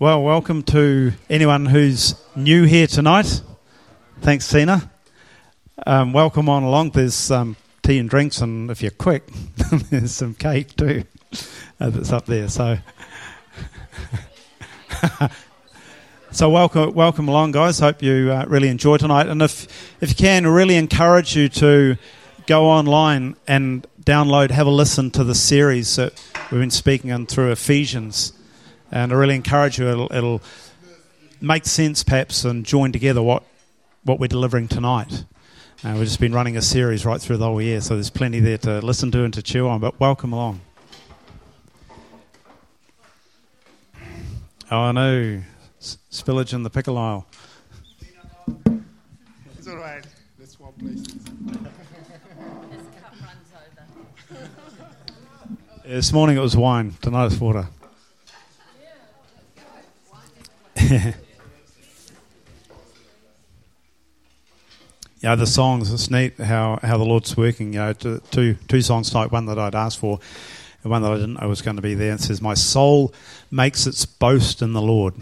Well, welcome to anyone who's new here tonight. Thanks, Tina. Um, welcome on along. There's um, tea and drinks, and if you're quick, there's some cake too uh, that's up there. So, so welcome, welcome along, guys. Hope you uh, really enjoy tonight. And if if you can, really encourage you to go online and download, have a listen to the series that we've been speaking on through Ephesians. And I really encourage you. It'll, it'll make sense, perhaps, and join together what what we're delivering tonight. Uh, we've just been running a series right through the whole year, so there's plenty there to listen to and to chew on. But welcome along. Oh, I know. S- spillage in the pickle aisle. It's all right. That's one place. This morning it was wine, tonight it's water. yeah, the songs, it's neat how, how the Lord's working. You know, two, two songs tonight, one that I'd asked for, and one that I didn't know was going to be there. It says, My soul makes its boast in the Lord.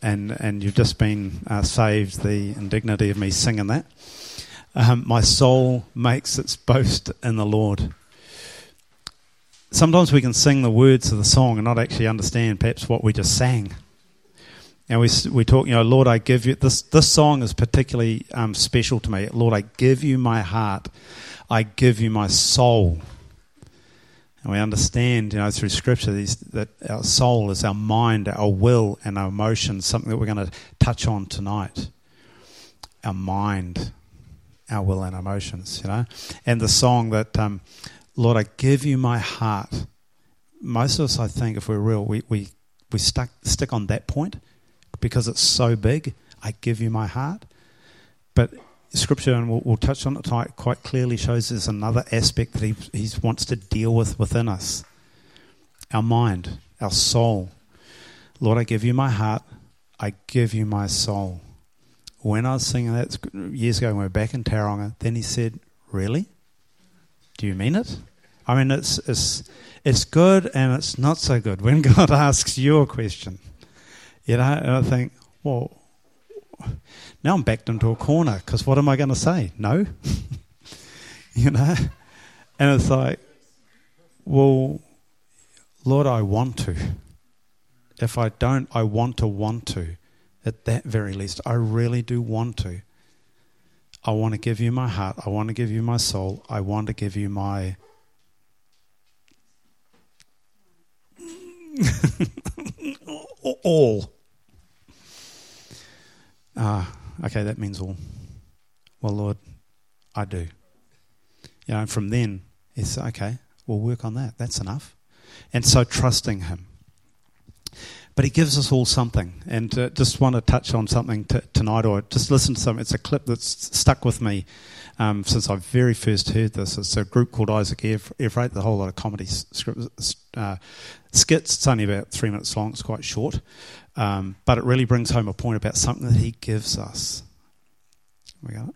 And, and you've just been uh, saved the indignity of me singing that. Um, my soul makes its boast in the Lord sometimes we can sing the words of the song and not actually understand perhaps what we just sang. And we we talk, you know, Lord, I give you this. This song is particularly um, special to me. Lord, I give you my heart, I give you my soul. And we understand, you know, through Scripture, these, that our soul is our mind, our will, and our emotions. Something that we're going to touch on tonight. Our mind, our will, and emotions. You know, and the song that. Um, Lord, I give you my heart. Most of us, I think, if we're real, we, we, we stuck, stick on that point because it's so big. I give you my heart. But Scripture, and we'll, we'll touch on it tonight, quite clearly shows there's another aspect that he, he wants to deal with within us our mind, our soul. Lord, I give you my heart. I give you my soul. When I was singing that years ago when we were back in Tauranga, then he said, Really? Do you mean it? I mean, it's, it's, it's good and it's not so good when God asks you a question. You know, and I think, well, now I'm backed into a corner because what am I going to say? No? you know? And it's like, well, Lord, I want to. If I don't, I want to want to. At that very least, I really do want to. I want to give you my heart. I want to give you my soul. I want to give you my. all. Ah, okay, that means all. Well, Lord, I do. You know, and from then, it's okay, we'll work on that. That's enough. And so trusting Him. But he gives us all something. And uh, just want to touch on something t- tonight, or just listen to something. It's a clip that's stuck with me um, since I very first heard this. It's a group called Isaac Air Freight, the whole lot of comedy uh, skits. It's only about three minutes long, it's quite short. Um, but it really brings home a point about something that he gives us. We got it?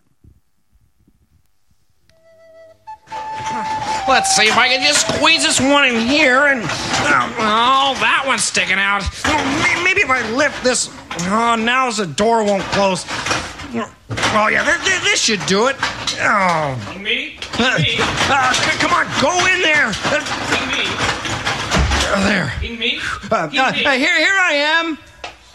Let's see if I can just squeeze this one in here and. Oh, that one's sticking out. Maybe if I lift this. Oh, now the door won't close. Oh, yeah, this should do it. Oh. Me? Uh, me? Uh, come on, go in there. me? Uh, there. King me? Uh, King uh, me? here, here I am.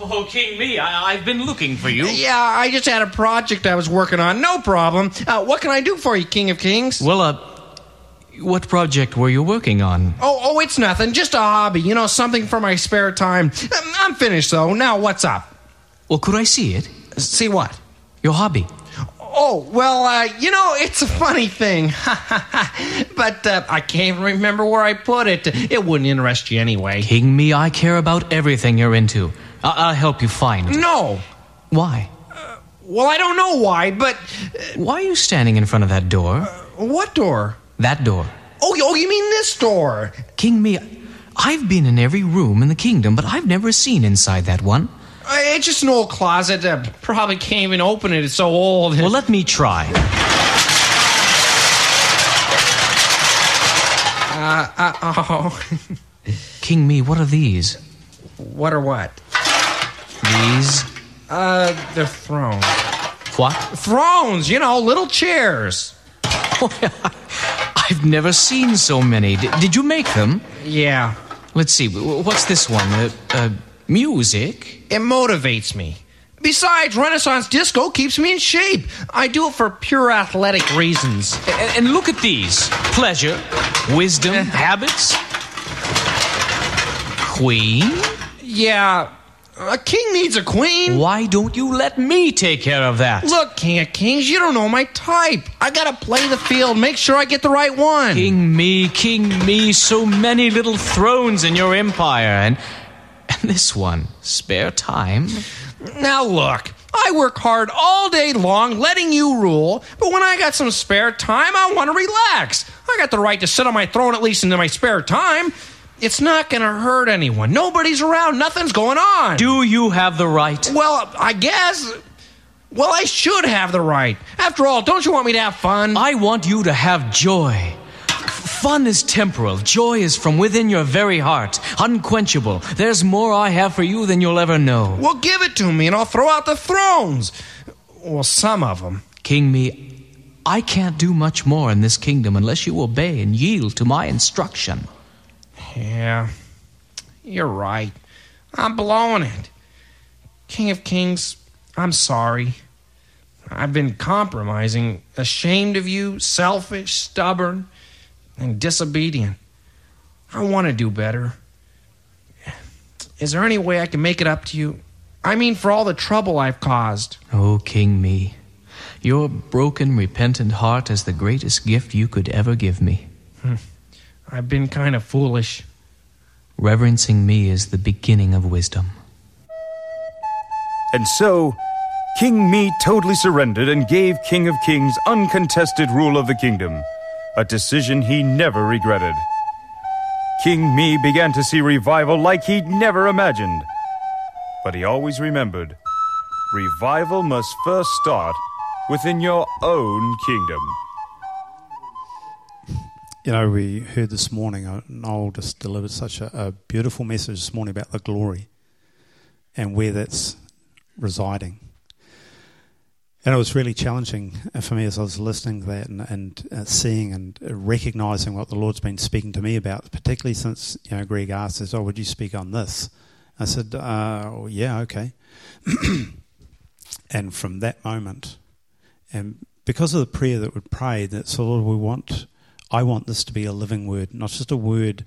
Oh, King me, I, I've been looking for you. Yeah, I just had a project I was working on. No problem. Uh, what can I do for you, King of Kings? Well, uh, what project were you working on? Oh, oh, it's nothing. Just a hobby. You know, something for my spare time. Um, I'm finished, though. Now, what's up? Well, could I see it? See what? Your hobby. Oh, well, uh, you know, it's a funny thing. but uh, I can't remember where I put it. It wouldn't interest you anyway. King me, I care about everything you're into. I- will help you find it. No. Why? Well, I don't know why, but. Why are you standing in front of that door? What door? That door. Oh, oh, you mean this door? King me, I've been in every room in the kingdom, but I've never seen inside that one. Uh, It's just an old closet. Uh, probably can't even open it. It's so old. Well, let me try. Uh, uh, oh. King me, what are these? What or what? These? Uh, they're thrones. What? Thrones, you know, little chairs. I've never seen so many. D- did you make them? Yeah, Let's see. What's this one? Uh, uh, music? it motivates me. Besides, Renaissance disco keeps me in shape. I do it for pure athletic reasons. A- And, look at these pleasure, wisdom, habits. Queen? Yeah, a king needs a queen. Why don't you let me take care of that? Look, King of Kings, you don't know my type. I gotta play the field, make sure I get the right one. King me, king me, so many little thrones in your empire. And, and this one, spare time? Now look, I work hard all day long letting you rule, but when I got some spare time, I want to relax. I got the right to sit on my throne at least in my spare time. It's not gonna hurt anyone. Nobody's around, nothing's going on. Do you have the right? well, I guess. Well, I should have the right. After all, don't you want me to have fun? I want you to have joy. Fun is temporal. Joy is from within your very heart, unquenchable. There's more I have for you than you'll ever know. well, give it to me and I'll throw out the thrones. Well, some of them. King me, I can't do much more in this kingdom unless you obey and yield to my instruction. Yeah, you're right. I'm blowing it. King of Kings, I'm sorry. I've been compromising, ashamed of you, selfish, stubborn, and disobedient. I want to do better. Is there any way I can make it up to you? I mean, for all the trouble I've caused. Oh, King me, your broken, repentant heart is the greatest gift you could ever give me. Hmm. I've been kind of foolish. Reverencing me is the beginning of wisdom. And so, King Me totally surrendered and gave King of Kings uncontested rule of the kingdom, a decision he never regretted. King Me began to see revival like he'd never imagined. But he always remembered revival must first start within your own kingdom. You know, we heard this morning, uh, Noel just delivered such a, a beautiful message this morning about the glory and where that's residing. And it was really challenging uh, for me as I was listening to that and, and uh, seeing and uh, recognizing what the Lord's been speaking to me about, particularly since, you know, Greg asked us, Oh, would you speak on this? I said, uh, well, Yeah, okay. and from that moment, and because of the prayer that we prayed, that so Lord, we want, I want this to be a living word, not just a word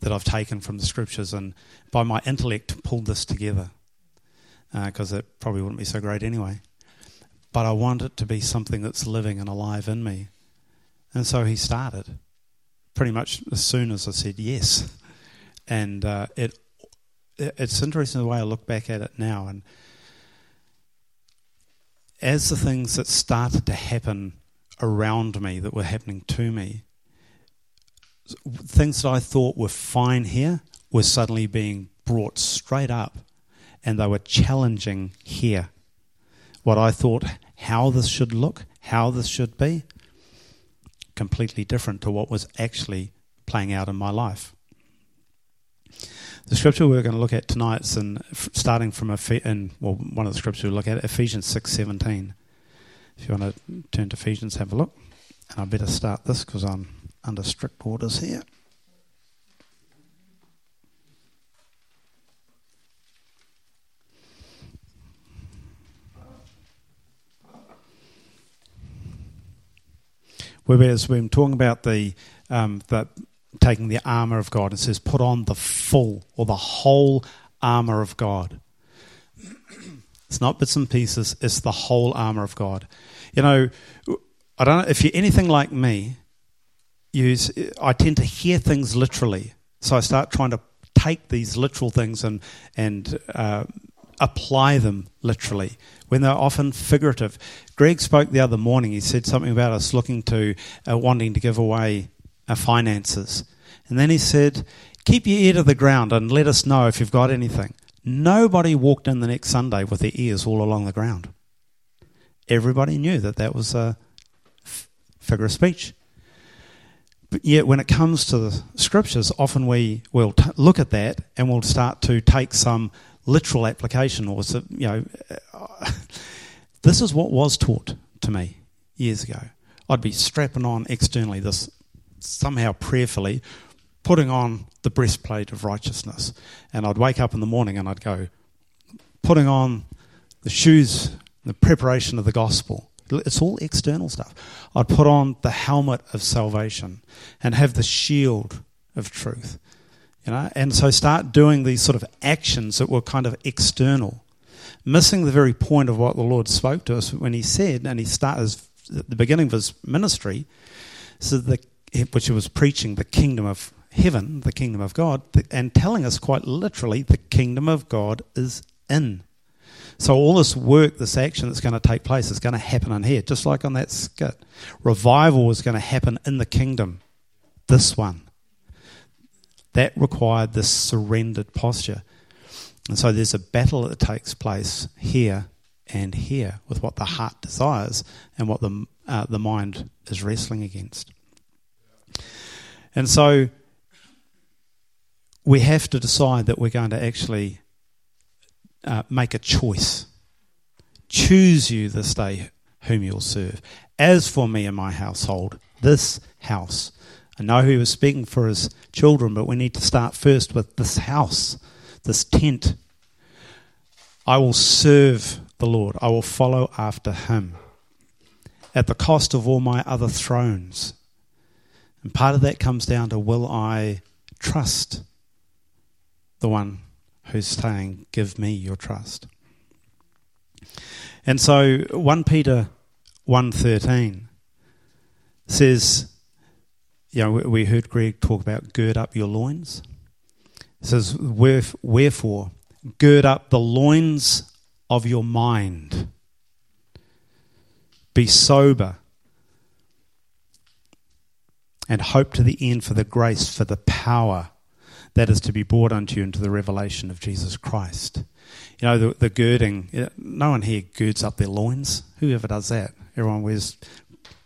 that I've taken from the scriptures and by my intellect pulled this together, because it probably wouldn't be so great anyway. But I want it to be something that's living and alive in me. And so he started pretty much as soon as I said yes. And uh, it it's interesting the way I look back at it now. And as the things that started to happen around me, that were happening to me, things that I thought were fine here were suddenly being brought straight up and they were challenging here. What I thought how this should look, how this should be, completely different to what was actually playing out in my life. The scripture we're going to look at tonight is in, starting from in, well, one of the scriptures we look at, Ephesians six seventeen. If you want to turn to Ephesians, have a look. And I better start this because I'm under strict orders here. Whereas been talking about the um, the taking the armor of God, it says put on the full or the whole armor of God. It's not bits and pieces; it's the whole armor of God. You know, I don't know if you're anything like me. You, I tend to hear things literally, so I start trying to take these literal things and and uh, apply them literally when they're often figurative. Greg spoke the other morning. He said something about us looking to uh, wanting to give away our finances, and then he said, "Keep your ear to the ground and let us know if you've got anything." Nobody walked in the next Sunday with their ears all along the ground. Everybody knew that that was a figure of speech. But yet, when it comes to the scriptures, often we will t- look at that and we'll start to take some literal application, or you know, this is what was taught to me years ago. I'd be strapping on externally this somehow prayerfully, putting on the breastplate of righteousness, and I'd wake up in the morning and I'd go, putting on the shoes, the preparation of the gospel. It's all external stuff. I'd put on the helmet of salvation and have the shield of truth. You know, and so start doing these sort of actions that were kind of external, missing the very point of what the Lord spoke to us when He said, and He started at the beginning of His ministry, so the which He was preaching the kingdom of heaven, the kingdom of God, and telling us quite literally the kingdom of God is in. So all this work, this action that's going to take place is going to happen in here, just like on that skit. Revival is going to happen in the kingdom. This one. That required this surrendered posture. And so there's a battle that takes place here and here with what the heart desires and what the, uh, the mind is wrestling against. And so we have to decide that we're going to actually uh, make a choice. Choose you this day whom you'll serve. As for me and my household, this house. I know he was speaking for his children, but we need to start first with this house, this tent. I will serve the Lord, I will follow after him at the cost of all my other thrones. And part of that comes down to will I trust the one who's saying, Give me your trust. And so 1 Peter 1.13 says, you know, we heard Greg talk about gird up your loins. It says, Wherefore, gird up the loins of your mind. Be sober and hope to the end for the grace, for the power that is to be brought unto you into the revelation of Jesus Christ. You know, the, the girding, no one here girds up their loins. Whoever does that? Everyone wears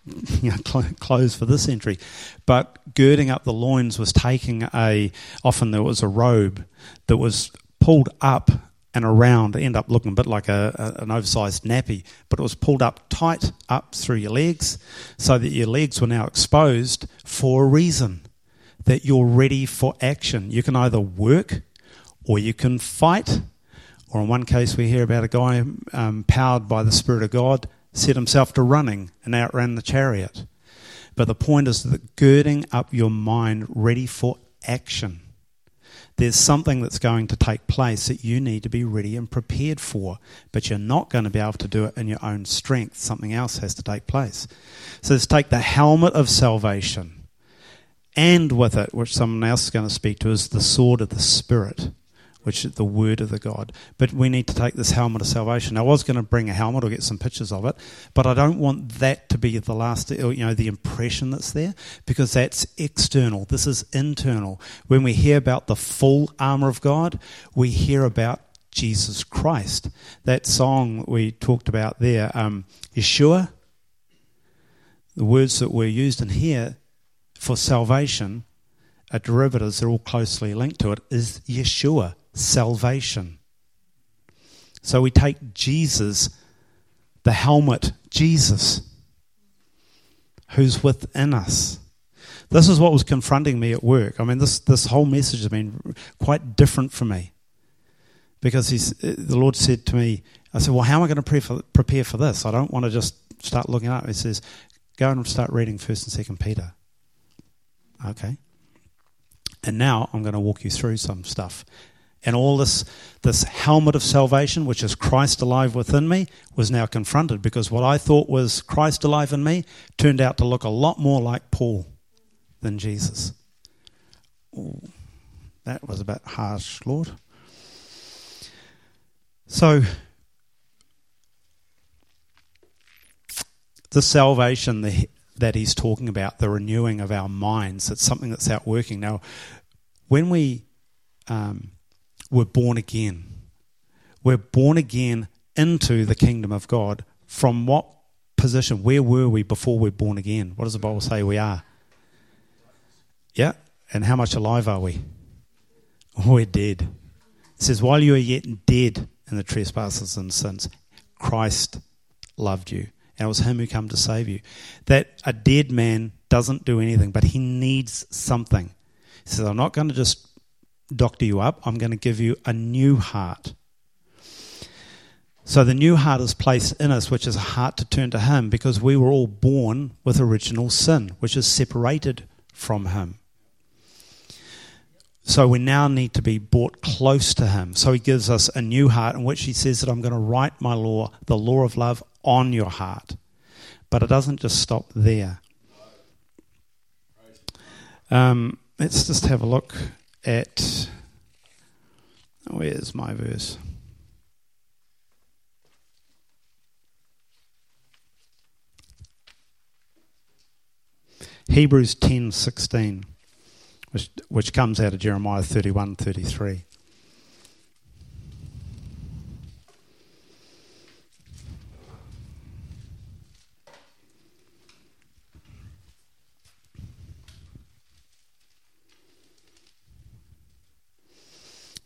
you know, clothes for this century. But girding up the loins was taking a, often there was a robe that was pulled up and around, end up looking a bit like a, a, an oversized nappy, but it was pulled up tight up through your legs so that your legs were now exposed for a reason that you're ready for action. You can either work or you can fight. Or in one case, we hear about a guy um, powered by the Spirit of God set himself to running and outran the chariot. But the point is that girding up your mind ready for action. There's something that's going to take place that you need to be ready and prepared for, but you're not going to be able to do it in your own strength. Something else has to take place. So let's take the helmet of salvation and with it, which someone else is going to speak to, is the sword of the Spirit, which is the word of the God. But we need to take this helmet of salvation. I was going to bring a helmet or get some pictures of it, but I don't want that to be the last, you know, the impression that's there, because that's external. This is internal. When we hear about the full armor of God, we hear about Jesus Christ. That song we talked about there, um, Yeshua, the words that were used in here for salvation, a derivatives that are all closely linked to it, is Yeshua, salvation. So we take Jesus, the helmet, Jesus, who's within us. This is what was confronting me at work. I mean, this, this whole message has been quite different for me. Because the Lord said to me, I said, Well, how am I going to prepare for, prepare for this? I don't want to just start looking up. He says, Go and start reading 1st and 2nd Peter. Okay. And now I'm going to walk you through some stuff. And all this, this helmet of salvation, which is Christ alive within me, was now confronted because what I thought was Christ alive in me turned out to look a lot more like Paul than Jesus. Ooh, that was a bit harsh, Lord. So, the salvation, the, that he's talking about, the renewing of our minds. It's something that's out working. Now, when we um, were born again, we're born again into the kingdom of God. From what position? Where were we before we're born again? What does the Bible say we are? Yeah? And how much alive are we? We're dead. It says, While you are yet dead in the trespasses and sins, Christ loved you. And it was him who came to save you. That a dead man doesn't do anything, but he needs something. He says, I'm not going to just doctor you up, I'm going to give you a new heart. So the new heart is placed in us, which is a heart to turn to Him, because we were all born with original sin, which is separated from Him. So we now need to be brought close to Him. So He gives us a new heart in which He says that I'm going to write my law, the law of love, on your heart. But it doesn't just stop there. Um, let's just have a look at. Where's my verse? Hebrews 10:16 which which comes out of Jeremiah 31:33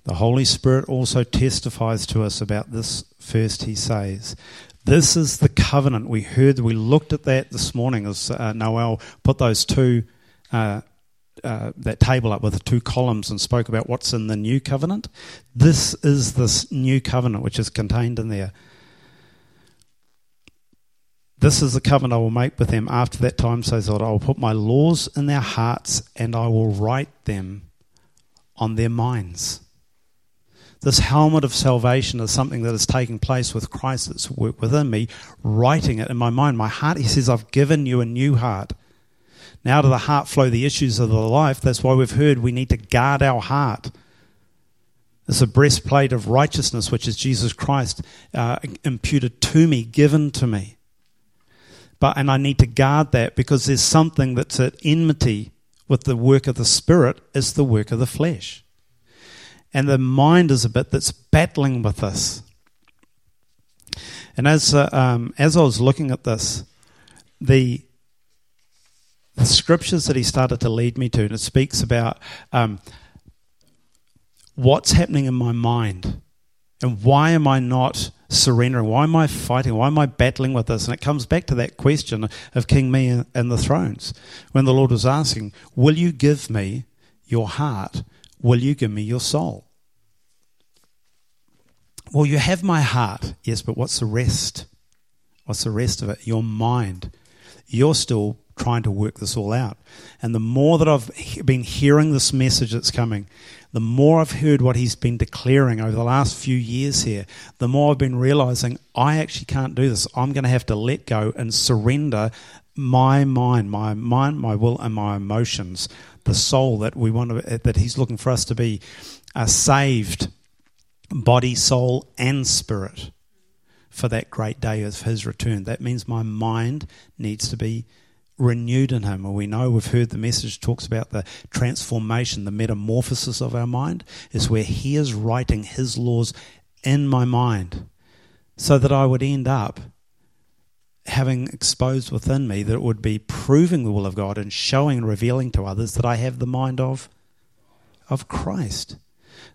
The Holy Spirit also testifies to us about this first, he says. This is the covenant. We heard, we looked at that this morning as uh, Noel put those two, uh, uh, that table up with the two columns and spoke about what's in the new covenant. This is this new covenant which is contained in there. This is the covenant I will make with them after that time, says God. I will put my laws in their hearts and I will write them on their minds. This helmet of salvation is something that is taking place with Christ that's work within me, writing it in my mind. My heart, he says, I've given you a new heart. Now to the heart flow the issues of the life. That's why we've heard we need to guard our heart. It's a breastplate of righteousness, which is Jesus Christ uh, imputed to me, given to me. But and I need to guard that because there's something that's at enmity with the work of the Spirit. It's the work of the flesh and the mind is a bit that's battling with this. And as uh, um, as I was looking at this, the the scriptures that he started to lead me to, and it speaks about um, what's happening in my mind, and why am I not surrendering? Why am I fighting? Why am I battling with this? And it comes back to that question of King Me and the thrones, when the Lord was asking, "Will you give me your heart?" Will you give me your soul? Well, you have my heart, yes, but what's the rest? What's the rest of it? Your mind. You're still trying to work this all out. And the more that I've been hearing this message that's coming, the more I've heard what he's been declaring over the last few years here, the more I've been realizing I actually can't do this. I'm going to have to let go and surrender my mind, my mind, my will, and my emotions the soul that we want to, that He's looking for us to be uh, saved, body, soul, and spirit for that great day of His return. That means my mind needs to be renewed in Him. And we know we've heard the message talks about the transformation, the metamorphosis of our mind, is where He is writing His laws in my mind so that I would end up having exposed within me that it would be proving the will of God and showing and revealing to others that I have the mind of of Christ.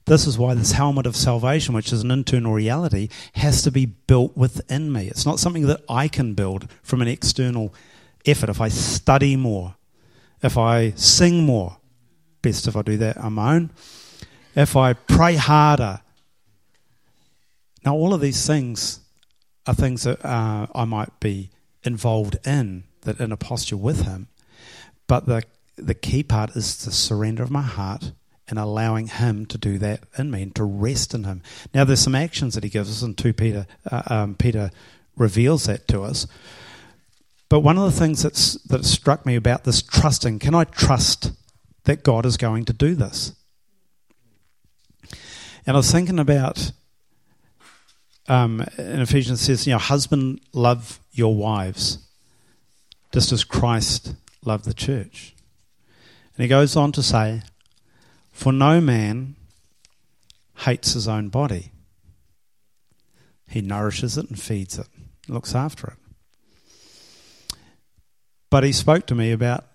This is why this helmet of salvation, which is an internal reality, has to be built within me. It's not something that I can build from an external effort. If I study more, if I sing more, best if I do that on my own. If I pray harder. Now, all of these things are things that uh, I might be involved in, that in a posture with Him. But the the key part is the surrender of my heart and allowing Him to do that in me and to rest in Him. Now, there's some actions that He gives us, and two Peter uh, um, Peter reveals that to us. But one of the things that's that struck me about this trusting, can I trust that God is going to do this? And I was thinking about um, in Ephesians says, you know, husband love your wives, just as Christ loved the church. And he goes on to say, for no man hates his own body. He nourishes it and feeds it, looks after it. But he spoke to me about,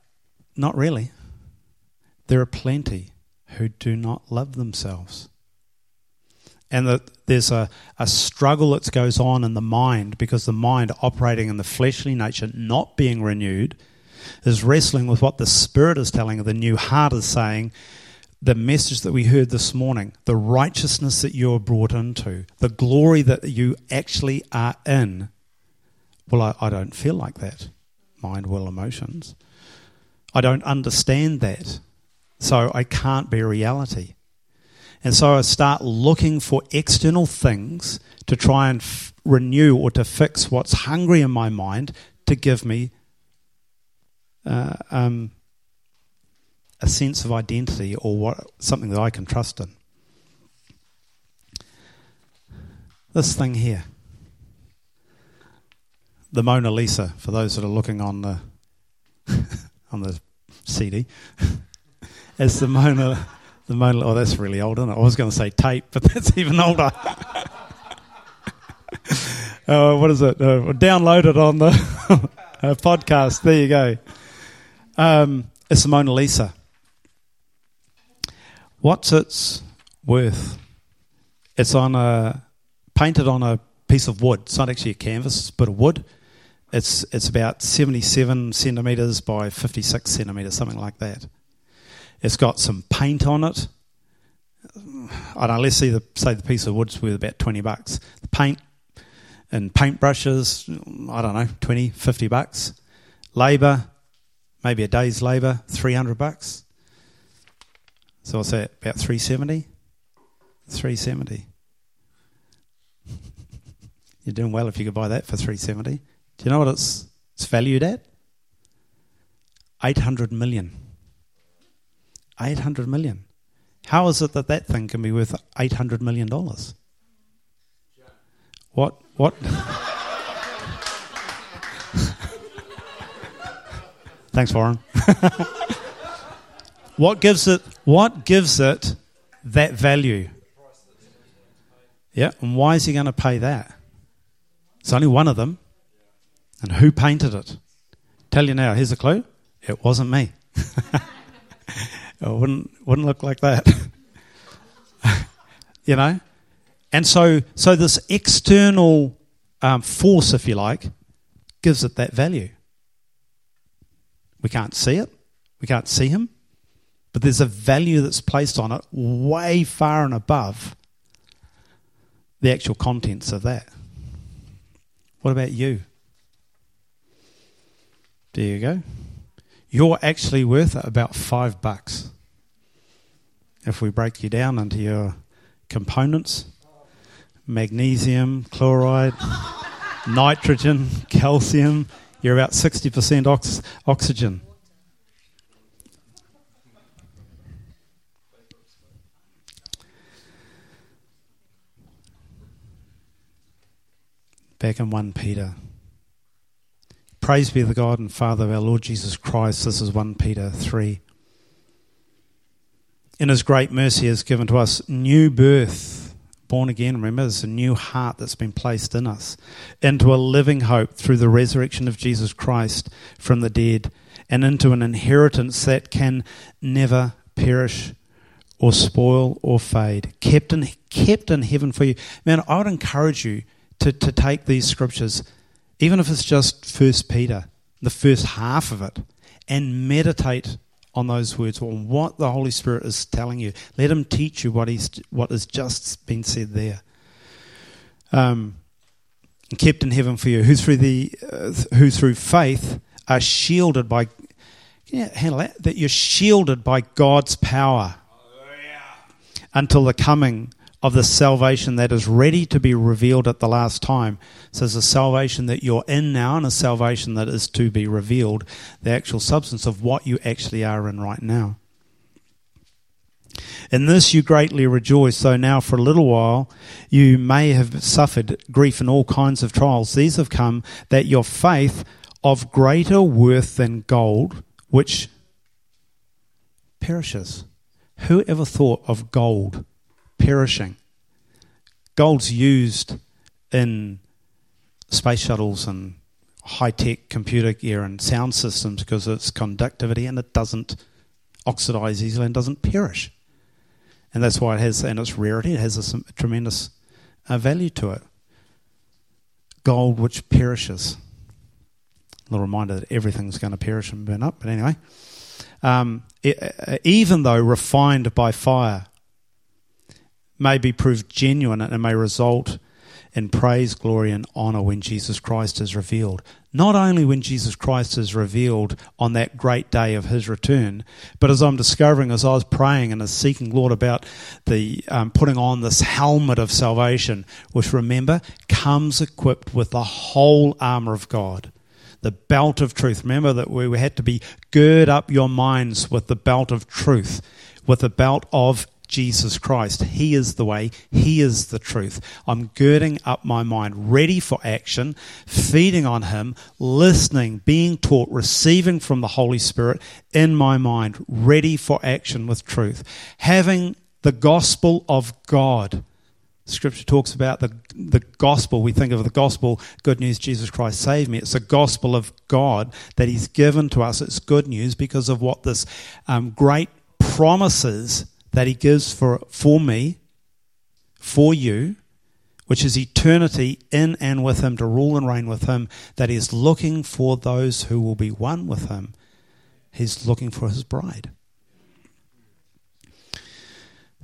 not really. There are plenty who do not love themselves. And that there's a, a struggle that goes on in the mind because the mind operating in the fleshly nature, not being renewed, is wrestling with what the Spirit is telling, the new heart is saying, the message that we heard this morning, the righteousness that you are brought into, the glory that you actually are in. Well, I, I don't feel like that. Mind, will, emotions. I don't understand that. So I can't be reality. And so I start looking for external things to try and f- renew or to fix what's hungry in my mind to give me uh, um, a sense of identity or what something that I can trust in. This thing here, the Mona Lisa, for those that are looking on the on the CD, is the Mona. The Mona. Oh, that's really old, isn't it? I was going to say tape, but that's even older. uh, what is it? Uh, download it on the uh, podcast. There you go. Um, it's the Mona Lisa. What's its worth? It's on a painted on a piece of wood. It's not actually a canvas, it's a wood. It's it's about seventy seven centimeters by fifty six centimeters, something like that. It's got some paint on it. I don't know, let's see the say the piece of wood's worth about twenty bucks. The paint and paintbrushes, I don't know, 20, 50 bucks. Labour, maybe a day's labour, three hundred bucks. So what's that? About three seventy? Three seventy. You're doing well if you could buy that for three seventy. Do you know what it's it's valued at? Eight hundred million. 800 million. How is it that that thing can be worth 800 million dollars? What what Thanks Warren. what gives it what gives it that value? Yeah, and why is he going to pay that? It's only one of them. And who painted it? Tell you now, here's a clue. It wasn't me. It wouldn't wouldn't look like that. you know? And so so this external um, force, if you like, gives it that value. We can't see it. We can't see him. But there's a value that's placed on it way far and above the actual contents of that. What about you? There you go. You're actually worth about five bucks. If we break you down into your components magnesium, chloride, nitrogen, calcium, you're about 60% ox- oxygen. Back in 1 Peter. Praise be the God and Father of our Lord Jesus Christ. This is 1 Peter 3. In his great mercy he has given to us new birth, born again, remember, there's a new heart that's been placed in us, into a living hope through the resurrection of Jesus Christ from the dead, and into an inheritance that can never perish or spoil or fade, kept in, kept in heaven for you. Man, I would encourage you to, to take these scriptures even if it's just First Peter, the first half of it, and meditate on those words, on what the Holy Spirit is telling you. Let Him teach you what He's what has just been said there. Um, kept in heaven for you, who through the uh, who through faith are shielded by. Can you handle that? That you're shielded by God's power until the coming of the salvation that is ready to be revealed at the last time. So there's a salvation that you're in now and a salvation that is to be revealed, the actual substance of what you actually are in right now. In this you greatly rejoice, though now for a little while you may have suffered grief in all kinds of trials. These have come that your faith of greater worth than gold, which perishes. Who ever thought of gold perishing. Gold's used in space shuttles and high tech computer gear and sound systems because of its conductivity and it doesn't oxidize easily and doesn't perish. And that's why it has, and its rarity, it has a, a tremendous uh, value to it. Gold which perishes. A little reminder that everything's going to perish and burn up, but anyway. Um, it, even though refined by fire, may be proved genuine and may result in praise, glory, and honor when Jesus Christ is revealed. Not only when Jesus Christ is revealed on that great day of his return, but as I'm discovering, as I was praying and as seeking Lord about the um, putting on this helmet of salvation, which remember comes equipped with the whole armor of God the belt of truth. Remember that we had to be gird up your minds with the belt of truth, with the belt of Jesus Christ. He is the way, He is the truth. I'm girding up my mind, ready for action, feeding on Him, listening, being taught, receiving from the Holy Spirit in my mind, ready for action with truth. Having the gospel of God. Scripture talks about the, the gospel. We think of the gospel, good news, Jesus Christ saved me. It's the gospel of God that He's given to us. It's good news because of what this um, great promises that He gives for, for me, for you, which is eternity in and with Him, to rule and reign with Him, that He is looking for those who will be one with Him. He's looking for His bride.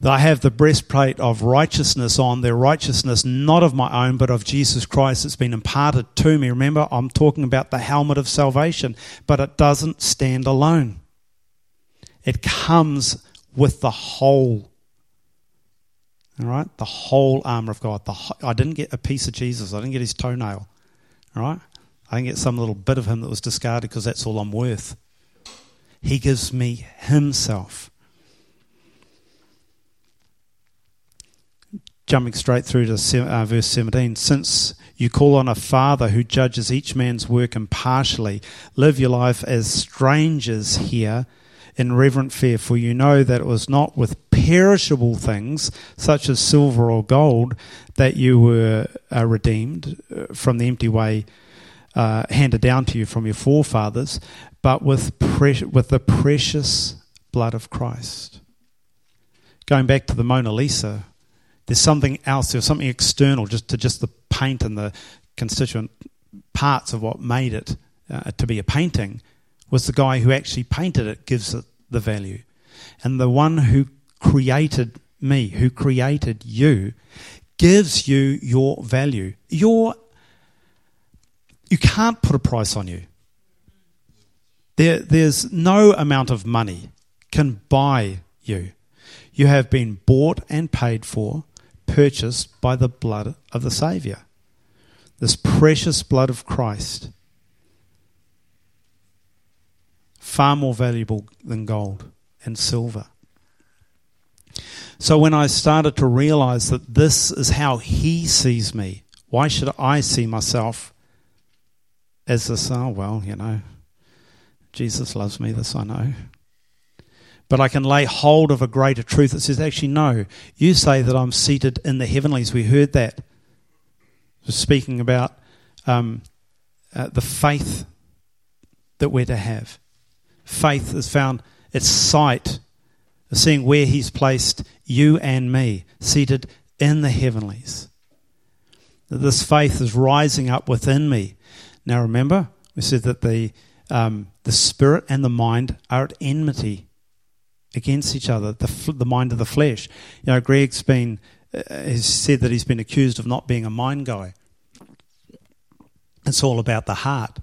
That I have the breastplate of righteousness on, their righteousness not of my own, but of Jesus Christ. that's been imparted to me. Remember, I'm talking about the helmet of salvation, but it doesn't stand alone. It comes with the whole. All right, the whole armor of God. The, I didn't get a piece of Jesus. I didn't get his toenail. All right, I didn't get some little bit of him that was discarded because that's all I'm worth. He gives me himself. Jumping straight through to uh, verse 17. Since you call on a father who judges each man's work impartially, live your life as strangers here in reverent fear, for you know that it was not with perishable things, such as silver or gold, that you were uh, redeemed uh, from the empty way uh, handed down to you from your forefathers, but with, pre- with the precious blood of Christ. Going back to the Mona Lisa, there's something else, there's something external just to just the paint and the constituent parts of what made it uh, to be a painting was the guy who actually painted it gives it the value. And the one who created me, who created you, gives you your value. Your, you can't put a price on you. There, there's no amount of money can buy you. You have been bought and paid for, purchased by the blood of the Saviour. This precious blood of Christ far more valuable than gold and silver. So when I started to realize that this is how he sees me, why should I see myself as this? Oh, well, you know, Jesus loves me, this I know. But I can lay hold of a greater truth that says, actually, no, you say that I'm seated in the heavenlies. We heard that. Speaking about um, uh, the faith that we're to have faith has found its sight of seeing where He's placed you and me seated in the heavenlies. That this faith is rising up within me. Now remember, we said that the um, the spirit and the mind are at enmity against each other. The the mind of the flesh. You know, Greg's been uh, has said that he's been accused of not being a mind guy. It's all about the heart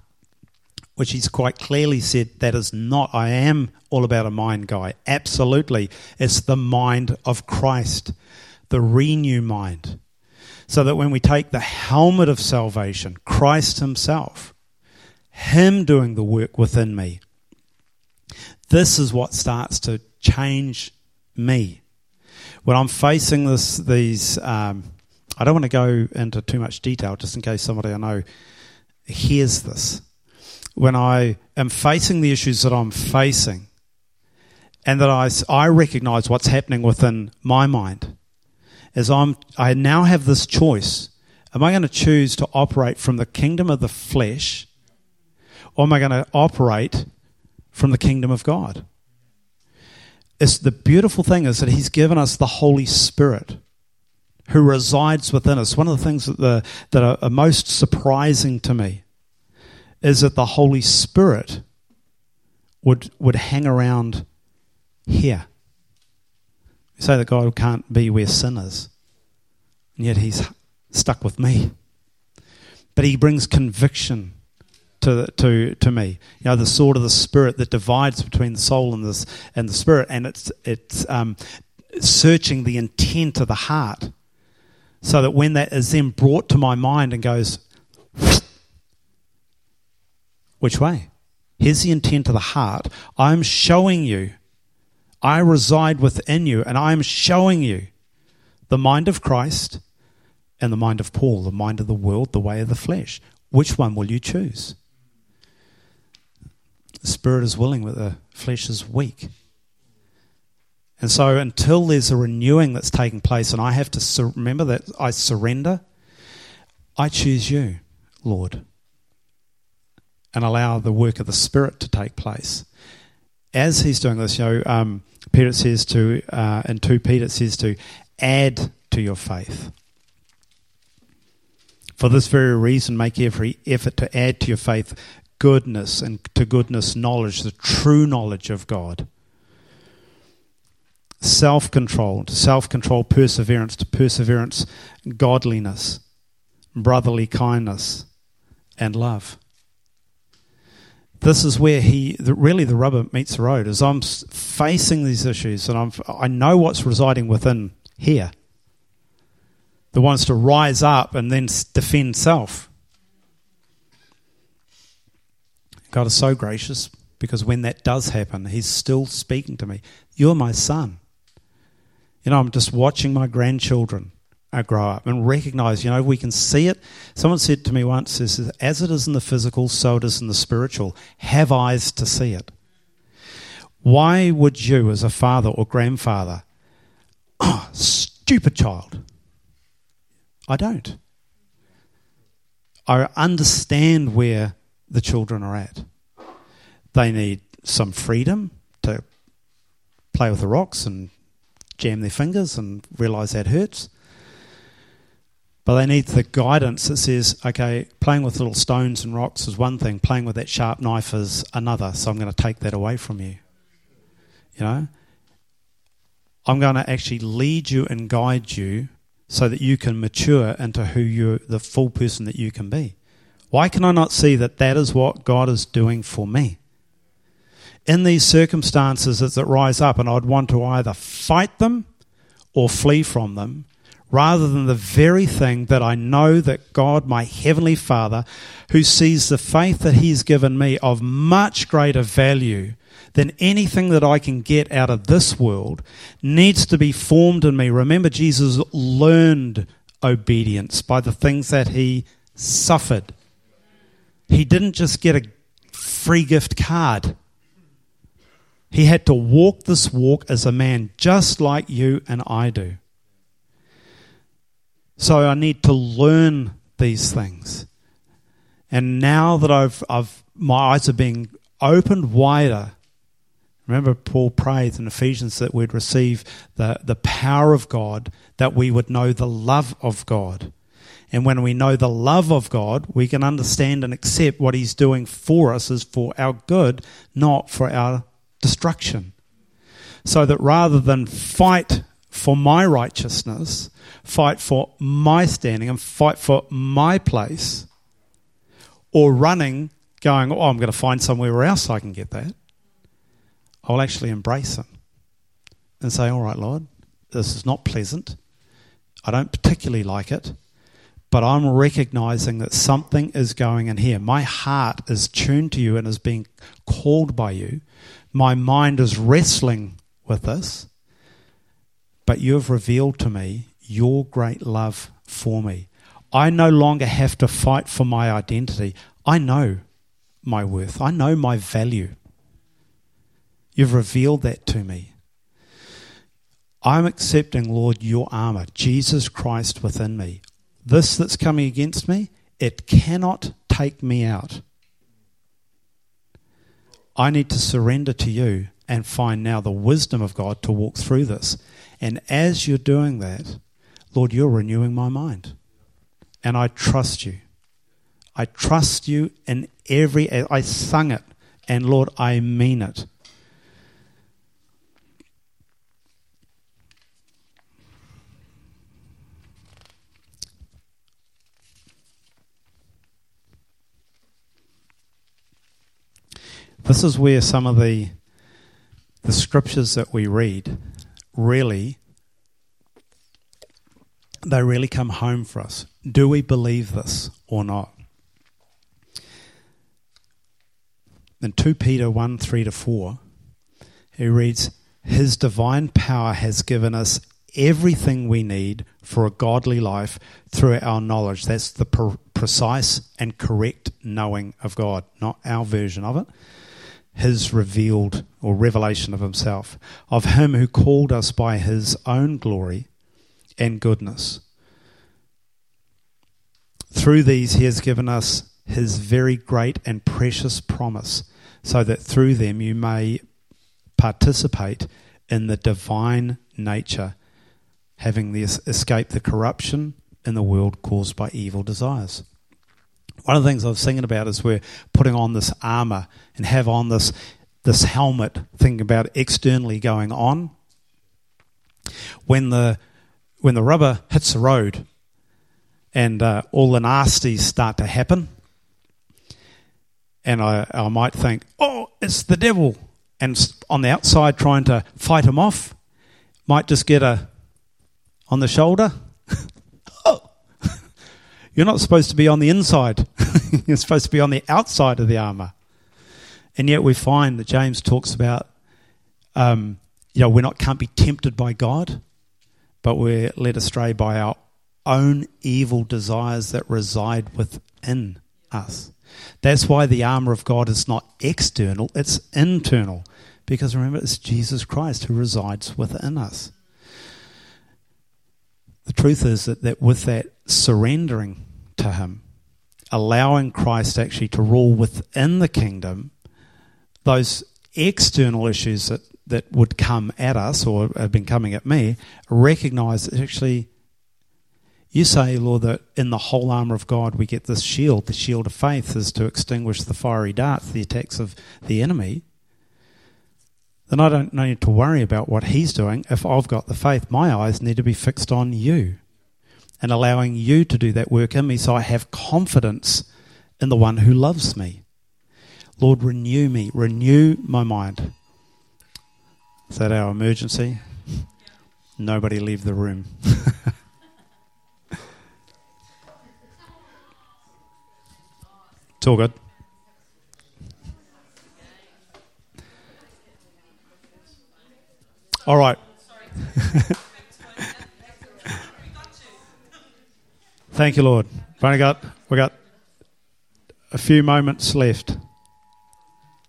which he's quite clearly said that is not, I am all about a mind guy. Absolutely. It's the mind of Christ, the renew mind. So that when we take the helmet of salvation, Christ Himself, Him doing the work within me, this is what starts to change me. When I'm facing this, these, um, I don't want to go into too much detail just in case somebody I know hears this when I am facing the issues that I'm facing and that I, I recognize what's happening within my mind, is I'm, I now have this choice. Am I going to choose to operate from the kingdom of the flesh or am I going to operate from the kingdom of God? It's the beautiful thing is that He's given us the Holy Spirit who resides within us. One of the things that, the, that are, are most surprising to me is that the Holy Spirit would, would hang around here. We say that God can't be where sin is, and yet He's stuck with me. But He brings conviction to, to, to me. You know, the sword of the Spirit that divides between the soul and, this, and the Spirit, and it's, it's um, searching the intent of the heart so that when that is then brought to my mind and goes, which way? Here's the intent of the heart. I'm showing you, I reside within you, and I'm showing you the mind of Christ and the mind of Paul, the mind of the world, the way of the flesh. Which one will you choose? The spirit is willing, but the flesh is weak. And so, until there's a renewing that's taking place, and I have to sur- remember that I surrender, I choose you, Lord, and allow the work of the Spirit to take place. As he's doing this, you know, um, Peter says to, uh, in 2 Peter, it says to add to your faith. For this very reason, make every effort to add to your faith goodness, and to goodness, knowledge, the true knowledge of God self control, to self control, perseverance, to perseverance, godliness, brotherly kindness, and love. This is where he really the rubber meets the road. Is I'm facing these issues, and I'm I know what's residing within here. The ones to rise up and then defend self. God is so gracious because when that does happen, He's still speaking to me. You're my son. You know, I'm just watching my grandchildren uh, grow up and recognize, you know, we can see it. Someone said to me once, says, as it is in the physical, so it is in the spiritual. Have eyes to see it. Why would you, as a father or grandfather, oh, stupid child? I don't. I understand where the children are at. They need some freedom to play with the rocks and jam their fingers and realize that hurts. But they need the guidance that says, okay, playing with little stones and rocks is one thing, playing with that sharp knife is another, so I'm going to take that away from you. You know? I'm going to actually lead you and guide you so that you can mature into who you're, the full person that you can be. Why can I not see that that is what God is doing for me? in these circumstances that rise up, and I'd want to either fight them or flee from them, rather than the very thing that I know that God, my Heavenly Father, who sees the faith that He's given me of much greater value than anything that I can get out of this world, needs to be formed in me. Remember, Jesus learned obedience by the things that He suffered. He didn't just get a free gift card. He had to walk this walk as a man, just like you and I do. So I need to learn these things. And now that I've, I've my eyes are being opened wider, remember Paul prayed in Ephesians that we'd receive the, the power of God, that we would know the love of God. And when we know the love of God, we can understand and accept what He's doing for us is for our good, not for our destruction. So that rather than fight for my righteousness, fight for my standing, and fight for my place, or running, going, oh, I'm going to find somewhere else I can get that, I'll actually embrace it and say, all right, Lord, this is not pleasant. I don't particularly like it, but I'm recognizing that something is going in here. My heart is tuned to you and is being called by you my mind is wrestling with this, but you have revealed to me your great love for me. I no longer have to fight for my identity. I know my worth, I know my value. You've revealed that to me. I'm accepting, Lord, your armor, Jesus Christ within me. This that's coming against me, it cannot take me out. I need to surrender to you and find now the wisdom of God to walk through this. And as you're doing that, Lord, you're renewing my mind. And I trust you. I trust you in every. I sung it, and Lord, I mean it. This is where some of the the scriptures that we read really they really come home for us. Do we believe this or not? In 2 Peter 1 3 to 4, he reads, His divine power has given us everything we need for a godly life through our knowledge. That's the pre- precise and correct knowing of God, not our version of it his revealed or revelation of himself, of him who called us by his own glory and goodness. Through these, he has given us his very great and precious promise, so that through them you may participate in the divine nature, having escaped the corruption in the world caused by evil desires. One of the things I was thinking about is we're putting on this armor and have on this this helmet, thinking about externally going on. When the when the rubber hits the road and uh, all the nasties start to happen, and I, I might think, oh, it's the devil, and on the outside trying to fight him off, might just get a on the shoulder you're not supposed to be on the inside, you're supposed to be on the outside of the armor. And yet we find that James talks about, um, you know, we're not can't be tempted by God, but we're led astray by our own evil desires that reside within us. That's why the armor of God is not external, it's internal. Because remember, it's Jesus Christ who resides within us. The truth is that, that with that surrendering to Him, allowing Christ actually to rule within the kingdom, those external issues that, that would come at us or have been coming at me, recognize that actually you say, Lord, that in the whole armor of God we get this shield. The shield of faith is to extinguish the fiery darts, the attacks of the enemy. Then I don't need to worry about what he's doing. If I've got the faith, my eyes need to be fixed on you and allowing you to do that work in me so I have confidence in the one who loves me. Lord, renew me, renew my mind. Is that our emergency? Nobody leave the room. it's all good. All right. Thank you, Lord. We only got we got a few moments left.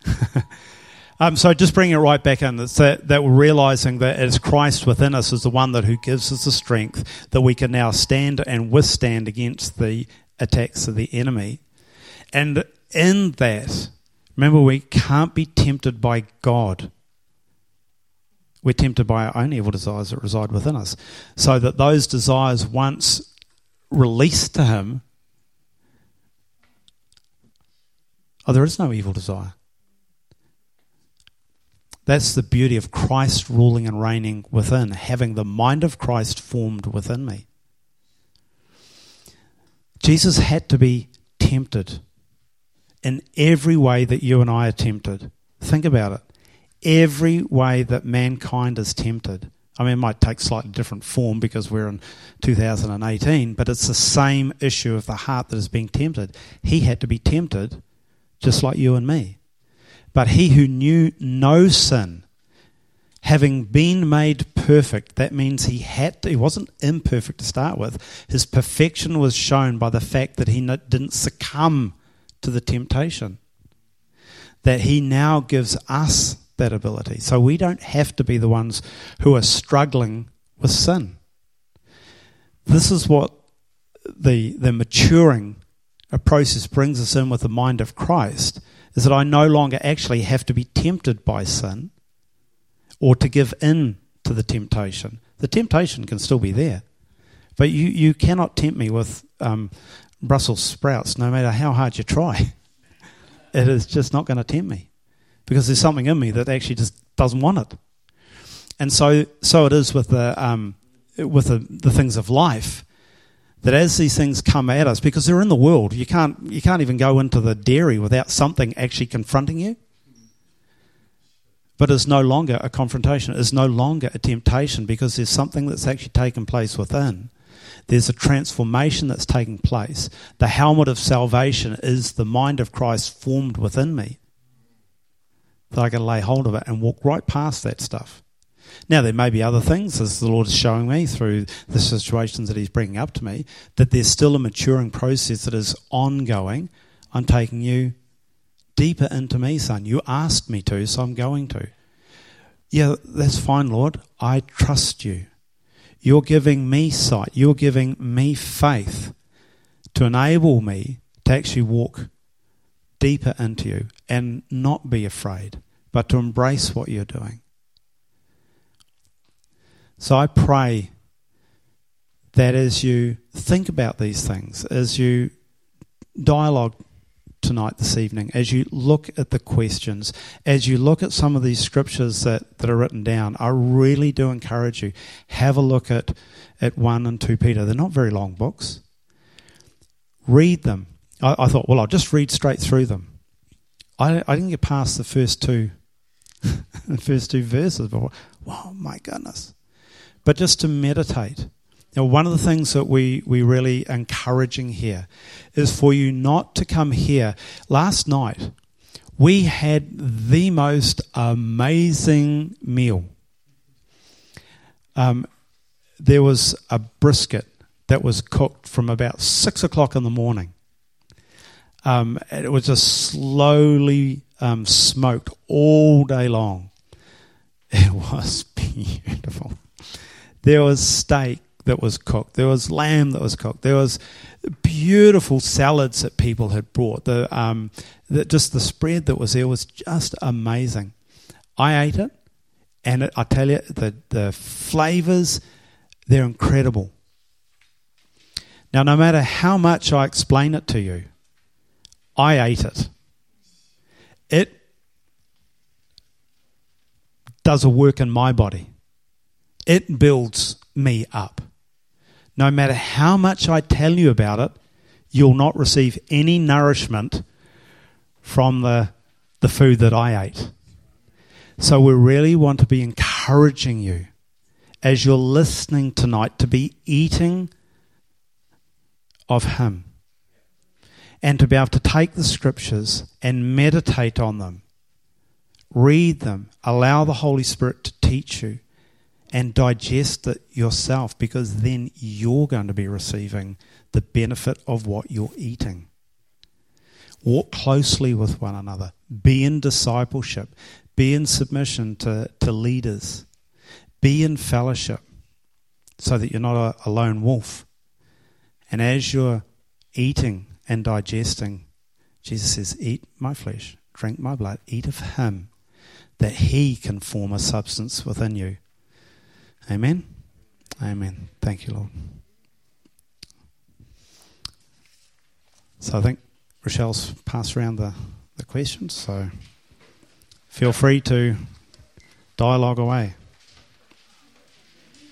um, so just bringing it right back in, it's that, that we're realizing that as Christ within us is the one that who gives us the strength that we can now stand and withstand against the attacks of the enemy. And in that, remember, we can't be tempted by God. We're tempted by our own evil desires that reside within us. So that those desires, once released to him, oh, there is no evil desire. That's the beauty of Christ ruling and reigning within, having the mind of Christ formed within me. Jesus had to be tempted in every way that you and I are tempted. Think about it. Every way that mankind is tempted. I mean, it might take slightly different form because we're in 2018, but it's the same issue of the heart that is being tempted. He had to be tempted just like you and me. But he who knew no sin, having been made perfect, that means he had to, he wasn't imperfect to start with. His perfection was shown by the fact that he didn't succumb to the temptation. That he now gives us that ability. So we don't have to be the ones who are struggling with sin. This is what the, the maturing process brings us in with the mind of Christ is that I no longer actually have to be tempted by sin. or to give in to the temptation. The temptation can still be there, but you, you cannot tempt me with um, Brussels sprouts no matter how hard you try. it is just not going to tempt me because there's something in me that actually just doesn't want it. And so, so it is with the, um, with the, the things of life that as these things come at us, because they're in the world, you can't, you can't even go into the dairy without something actually confronting you. But it's no longer a confrontation, it's no longer a temptation because there's something that's actually taken place within. There's a transformation that's taking place. The helmet of salvation is the mind of Christ formed within me. That I can lay hold of it and walk right past that stuff. Now, there may be other things, as the Lord is showing me through the situations that He's bringing up to me, that there's still a maturing process that is ongoing. I'm taking you deeper into me, son. You asked me to, so I'm going to. Yeah, that's fine, Lord. I trust you. You're giving me sight. You're giving me faith to enable me to actually walk deeper into you and not be afraid, but to embrace what you're doing. So I pray that as you think about these things, as you dialogue tonight, this evening, as you look at the questions, as you look at some of these scriptures that, that are written down, I really do encourage you, have a look at, at 1 and 2 Peter. They're not very long books. Read them. I, I thought, well, I'll just read straight through them. I, I didn't get past the first two, the first two verses, but wow, my goodness but just to meditate. Now, one of the things that we, we really encouraging here is for you not to come here. Last night, we had the most amazing meal. Um, there was a brisket that was cooked from about six o'clock in the morning. Um, it was just slowly um, smoked all day long. It was beautiful. There was steak that was cooked. There was lamb that was cooked. There was beautiful salads that people had brought. The, um, the just the spread that was there was just amazing. I ate it, and it, I tell you, the the flavors they're incredible. Now, no matter how much I explain it to you, I ate it. It does a work in my body it builds me up. No matter how much I tell you about it, you'll not receive any nourishment from the, the food that I ate. So we really want to be encouraging you as you're listening tonight to be eating of Him and to be able to take the scriptures and meditate on them, read them, allow the Holy Spirit to teach you and digest it yourself because then you're going to be receiving the benefit of what you're eating. Walk closely with one another. Be in discipleship. Be in submission to, to leaders. Be in fellowship so that you're not a, a lone wolf. And as you're eating and digesting, Jesus says, Eat my flesh, drink my blood, eat of him, that he can form a substance within you Amen. Amen. Thank you, Lord. So I think Rochelle's passed around the, the questions, so feel free to dialogue away.